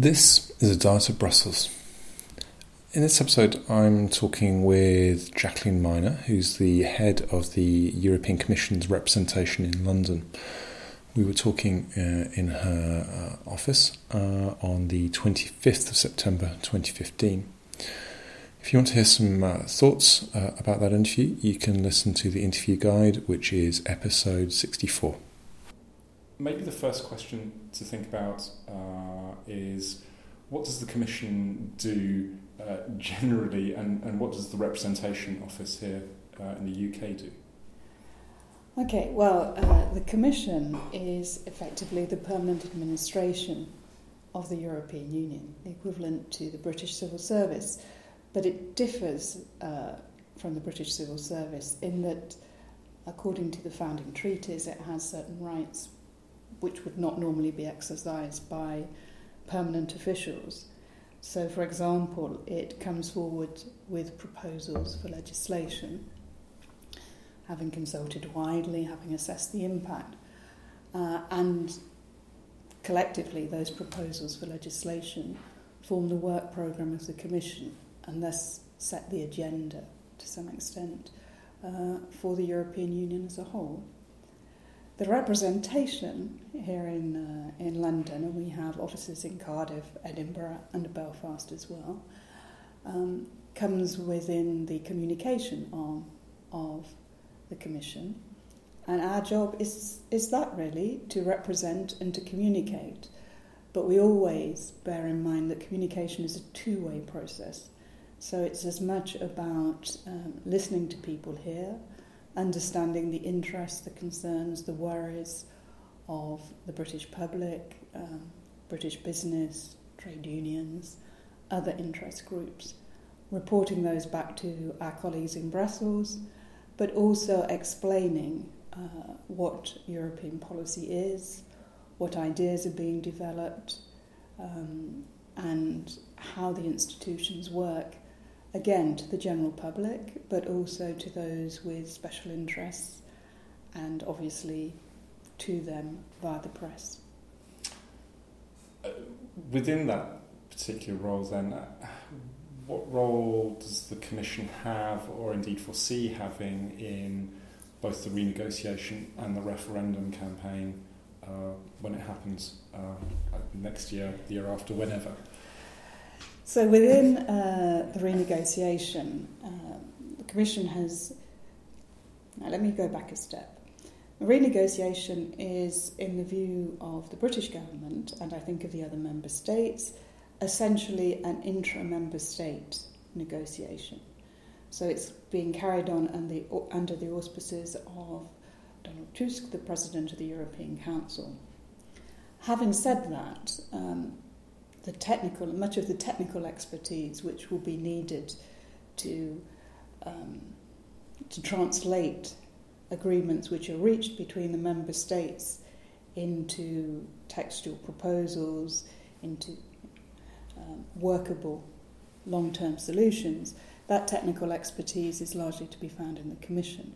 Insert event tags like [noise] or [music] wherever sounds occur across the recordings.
This is a Diet of Brussels. In this episode, I'm talking with Jacqueline Minor, who's the head of the European Commission's representation in London. We were talking uh, in her uh, office uh, on the 25th of September 2015. If you want to hear some uh, thoughts uh, about that interview, you can listen to the interview guide, which is episode 64. Maybe the first question to think about uh, is what does the Commission do uh, [laughs] generally, and, and what does the representation office here uh, in the UK do? Okay, well, uh, the Commission is effectively the permanent administration of the European Union, the equivalent to the British Civil Service. But it differs uh, from the British Civil Service in that, according to the founding treaties, it has certain rights which would not normally be exercised by permanent officials. So, for example, it comes forward with proposals for legislation, having consulted widely, having assessed the impact, uh, and collectively, those proposals for legislation form the work programme of the Commission and thus set the agenda to some extent uh, for the European Union as a whole. The representation here in, uh, in London, and we have offices in Cardiff, Edinburgh, and Belfast as well, um, comes within the communication arm of the Commission. And our job is, is that really, to represent and to communicate. But we always bear in mind that communication is a two way process. So it's as much about um, listening to people here, understanding the interests, the concerns, the worries of the British public, um, British business, trade unions, other interest groups, reporting those back to our colleagues in Brussels, but also explaining uh, what European policy is, what ideas are being developed, um, and how the institutions work again to the general public, but also to those with special interests, and obviously to them via the press. Uh, within that particular role, then, uh, what role does the Commission have, or indeed foresee having, in both the renegotiation and the referendum campaign uh, when it happens uh, next year, the year after, whenever? So within uh, the renegotiation, uh, the Commission has. Now let me go back a step. Renegotiation is, in the view of the British government, and I think of the other member states, essentially an intra member state negotiation. So it's being carried on under the, under the auspices of Donald Tusk, the President of the European Council. Having said that, um, the technical, much of the technical expertise which will be needed to um, to translate agreements which are reached between the member states into textual proposals, into um, workable long-term solutions. That technical expertise is largely to be found in the Commission.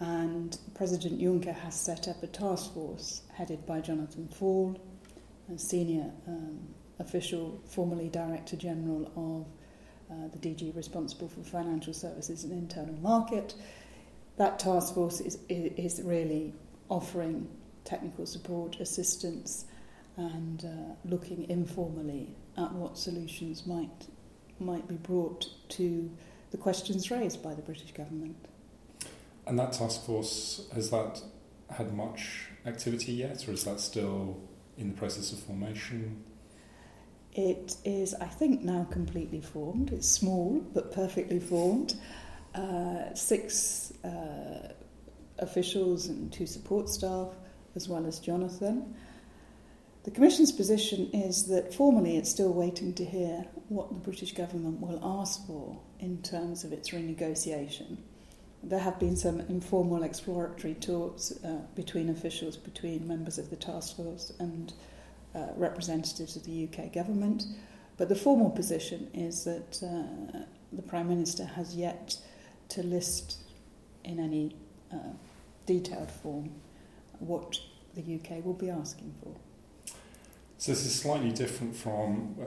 And President Juncker has set up a task force headed by Jonathan Faull, a senior um, official, formerly Director General of uh, the DG responsible for financial services and internal market. That task force is, is really offering technical support, assistance, and uh, looking informally at what solutions might might be brought to the questions raised by the British government. And that task force has that had much activity yet, or is that still in the process of formation? It is, I think, now completely formed. It's small but perfectly formed. Uh, six uh, officials and two support staff, as well as Jonathan. The Commission's position is that formally it's still waiting to hear what the British government will ask for in terms of its renegotiation. There have been some informal exploratory talks uh, between officials, between members of the task force and uh, representatives of the UK government. But the formal position is that uh, the Prime Minister has yet to list in any uh, detailed form what the UK will be asking for. So this is slightly different from. Uh,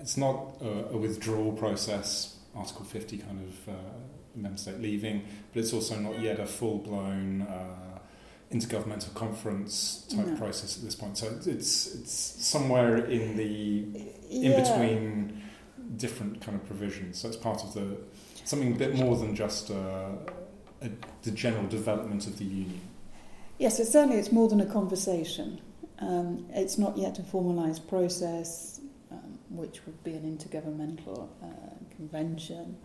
it's not a, a, withdrawal process, Article 50 kind of uh, member state leaving, but it's also not yet a full blown uh, intergovernmental conference type no. process at this point. So it's it's somewhere in the yeah. in between different kind of provisions. So it's part of the something a bit more than just uh, a, the general development of the union. Yes, it certainly it's more than a conversation. Um, it's not yet a formalised process, um, which would be an intergovernmental uh, convention,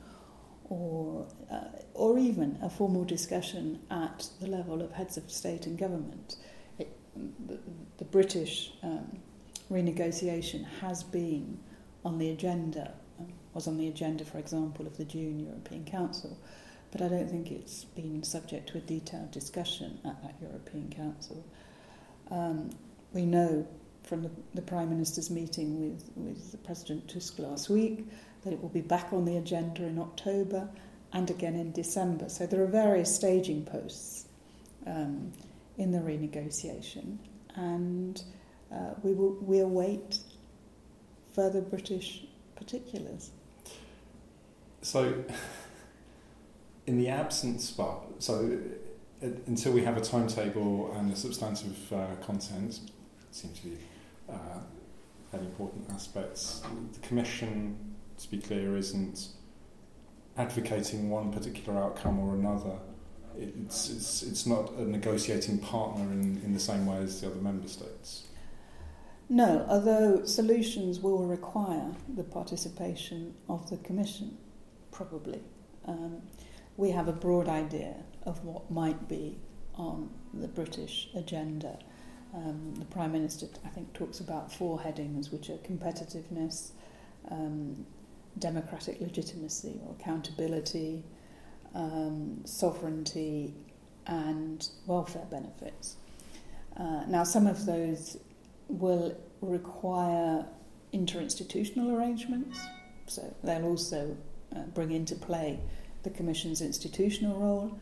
or uh, or even a formal discussion at the level of heads of state and government. It, the, the, British um, renegotiation has been on the agenda, um, was on the agenda, for example, of the June European Council but I don't think it's been subject to a detailed discussion at that European Council. Um, we know from the, the, Prime Minister's meeting with, with President Tusk last week that it will be back on the agenda in October and again in December. So there are various staging posts um, in the renegotiation, and uh, we will we await further British particulars. So [laughs] in the absence, well, so uh, until we have a timetable and a substantive uh, content, seem to be uh, very important aspects. The Commission, to be clear, isn't advocating one particular outcome or another. It's, it's, it's not a negotiating partner in, in the same way as the other member states. No, although solutions will require the participation of the Commission, probably. Um, we have a broad idea of what might be on the British agenda. Um, the Prime Minister, I think, talks about four headings, which are competitiveness, um, democratic legitimacy or accountability, um, sovereignty, and welfare benefits. Uh, now, some of those will require interinstitutional arrangements, so they'll also uh, bring into play the Commission's institutional role,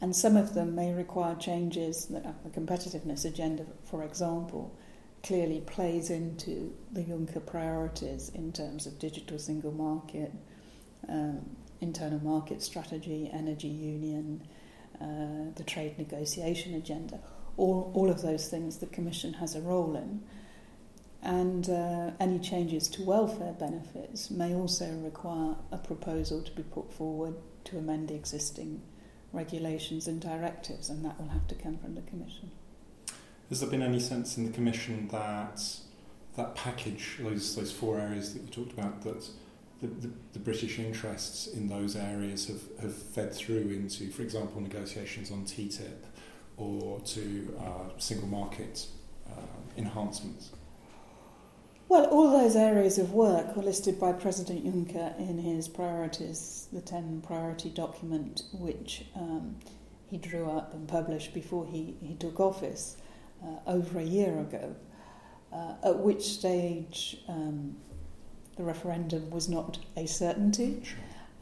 and some of them may require changes. The competitiveness agenda, for example, clearly plays into the Juncker priorities in terms of digital single market, um, internal market strategy, energy union, uh, the trade negotiation agenda. All, all of those things the Commission has a role in. And uh, any changes to welfare benefits may also require a proposal to be put forward to amend the existing regulations and directives, and that will have to come from the Commission. Has there been any sense in the Commission that that package, those those four areas that you talked about, that the, the, the British interests in those areas have, have fed through into, for example, negotiations on TTIP or to uh, single market uh, enhancements? Well, all those areas of work were listed by President Juncker in his priorities, the 10 priority document, which um, he drew up and published before he, he took office over a year ago, uh, at which stage um, the referendum was not a certainty,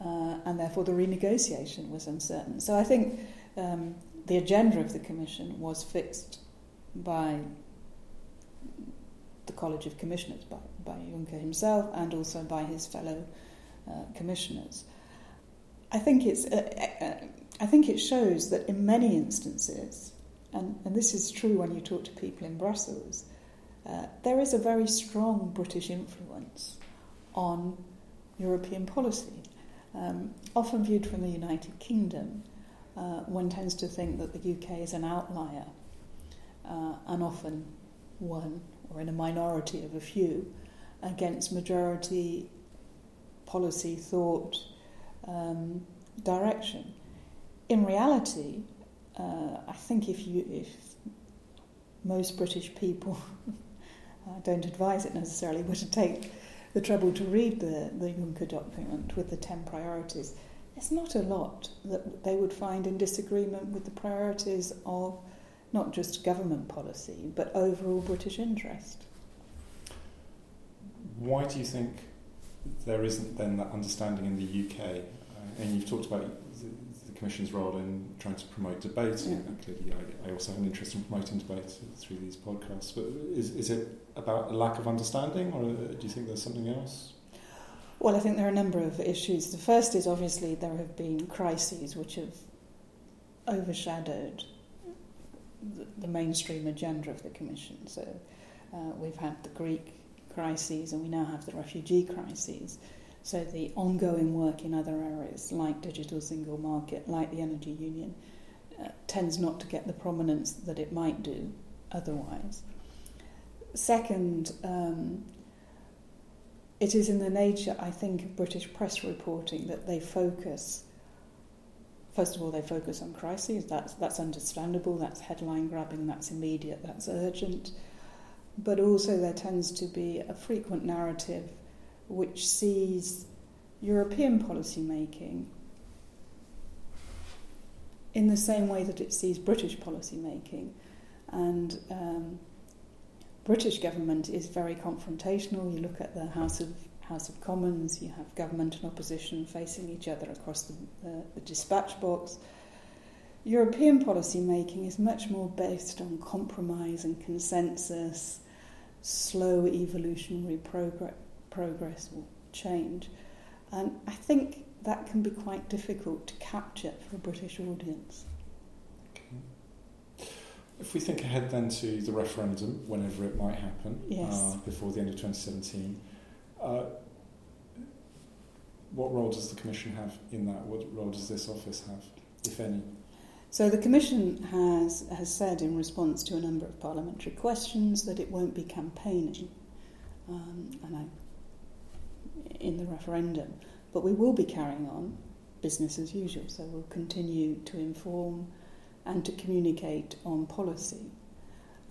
uh, and therefore the renegotiation was uncertain. So I think um, the agenda of the Commission was fixed by the College of Commissioners by, by Juncker himself and also by his fellow uh, commissioners. I think it's uh, uh, I think it shows that in many instances, and, and this is true when you talk to people in Brussels, uh, there is a very strong British influence on European policy. Um, often viewed from the United Kingdom, uh, one tends to think that the UK is an outlier, uh, and often one or in a minority of a few against majority policy thought um, direction. In reality, uh, I think if you if most British people I [laughs] don't advise it necessarily, but to take the trouble to read the, the Juncker document with the 10 priorities, there's not a lot that they would find in disagreement with the priorities of not just government policy, but overall British interest. Why do you think there isn't then that understanding in the UK? Uh, and you've talked about Commission's role in trying to promote debate. Yeah. And clearly, I, I also have an interest in promoting debate through these podcasts. But is, is it about a lack of understanding, or do you think there's something else? Well, I think there are a number of issues. The first is obviously there have been crises which have overshadowed the, the mainstream agenda of the Commission. So uh, we've had the Greek crises and we now have the refugee crises. So the ongoing work in other areas, like digital single market, like the energy union, uh, tends not to get the prominence that it might do otherwise. Second, um, it is in the nature, I think, of British press reporting that they focus. First of all, they focus on crises. That's that's understandable. That's headline grabbing. That's immediate. That's urgent. But also, there tends to be a frequent narrative which sees European policy making in the same way that it sees British policy making. And um, British government is very confrontational. You look at the House of House of Commons, you have government and opposition facing each other across the, the, the dispatch box. European policy making is much more based on compromise and consensus, slow evolutionary progress, progress or change. And I think that can be quite difficult to capture for a British audience. Okay. If we think ahead then to the referendum, whenever it might happen, yes. uh, before the end of 2017, uh, what role does the Commission have in that? What role does this office have, if any? So the Commission has, has said in response to a number of parliamentary questions that it won't be campaigning um, and I, in the referendum, but we will be carrying on business as usual. So we'll continue to inform and to communicate on policy.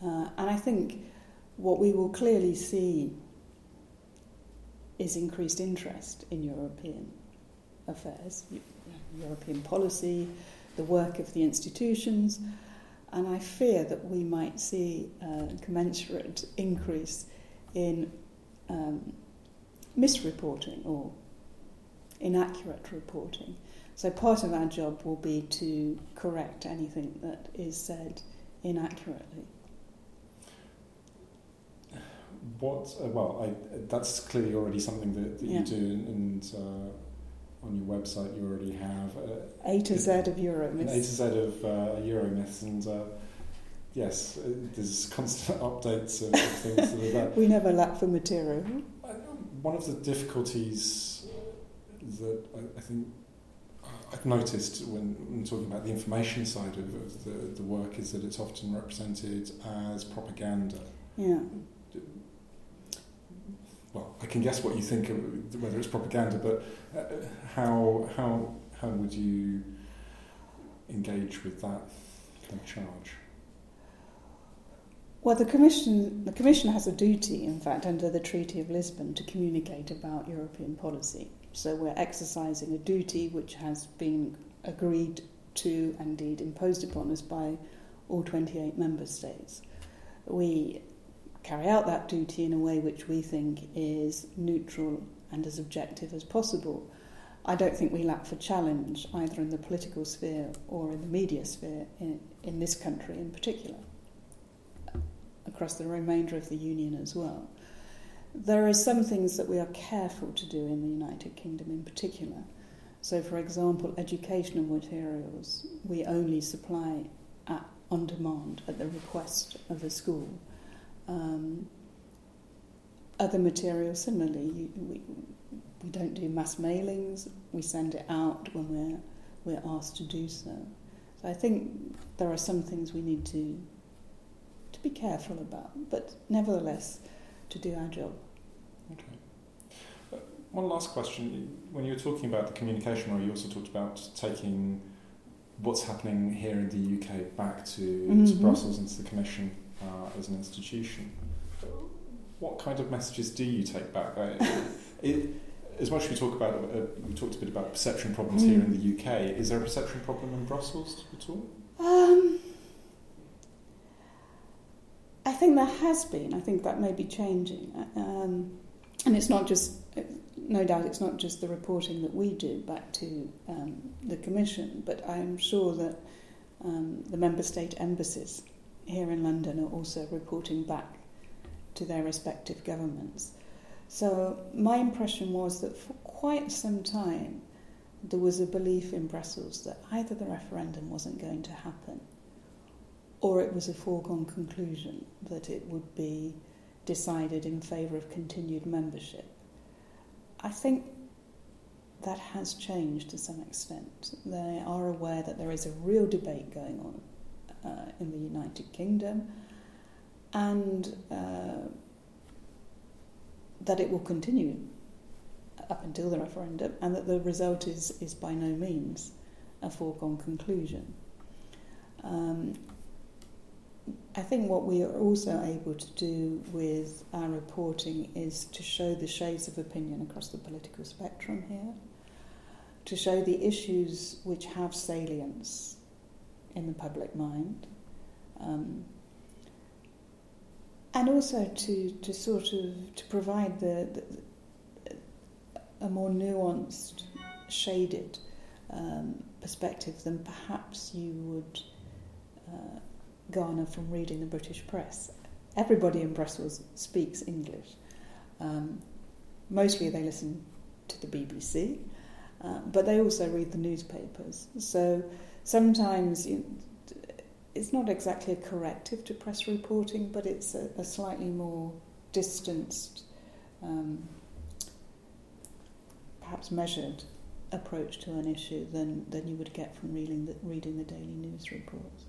Uh, and I think what we will clearly see is increased interest in European affairs, European policy, the work of the institutions, and I fear that we might see a commensurate increase in um, misreporting or inaccurate reporting. So part of our job will be to correct anything that is said inaccurately. What? Uh, well, I, that's clearly already something that, that Yeah. you do, and uh, on your website you already have uh, A to Z of an A to Euromyths. Z of uh, Euromyths, and uh, yes, uh, there's constant [laughs] updates of, of things that. We never lack for material. One of the difficulties that I, I think I've noticed when, when talking about the information side of, of the, the work is that it's often represented as propaganda. Yeah. Well, I can guess what you think of whether it's propaganda, but uh, how how how would you engage with that kind of charge? Well, the Commission, the Commission has a duty, in fact, under the Treaty of Lisbon to communicate about European policy. So we're exercising a duty which has been agreed to, and indeed imposed upon us by all 28 member states. We carry out that duty in a way which we think is neutral and as objective as possible. I don't think we lack for challenge either in the political sphere or in the media sphere in, in this country in particular across the remainder of the Union as well. There are some things that we are careful to do in the United Kingdom in particular. So, for example, educational materials we only supply at, on demand at the request of the school. Um, other materials, similarly, you, we, we don't do mass mailings, we send it out when we're, we're asked to do so. So, I think there are some things we need to be careful about, but nevertheless to do our job. Okay. Uh, one last question. When you were talking about the communication role, you also talked about taking what's happening here in the UK back to, Mhm. to Brussels and to the Commission uh, as an institution. What kind of messages do you take back? I, [laughs] it, as much as we talk about, uh, we talked a bit about perception problems here in the UK. Is there a perception problem in Brussels at all? Um, I think there has been. I think that may be changing, um, and it's not just no doubt it's not just the reporting that we do back to um, the Commission, but I'm sure that um, the member state embassies here in London are also reporting back to their respective governments. So my impression was that for quite some time there was a belief in Brussels that either the referendum wasn't going to happen or it was a foregone conclusion that it would be decided in favour of continued membership. I think that has changed to some extent. They are aware that there is a real debate going on uh, in the United Kingdom and uh, that it will continue up until the referendum and that the result is, is by no means a foregone conclusion. Um, I think what we are also able to do with our reporting is to show the shades of opinion across the political spectrum here, to show the issues which have salience in the public mind, um, and also to, to sort of to provide the, the a more nuanced, shaded um, perspective than perhaps you would. Garner from reading the British press. Everybody in Brussels speaks English. Um, mostly they listen to the BBC, uh, but they also read the newspapers. So sometimes you, it's not exactly a corrective to press reporting, but it's a, a slightly more distanced, um, perhaps measured approach to an issue than, than you would get from reading the, reading the daily news reports.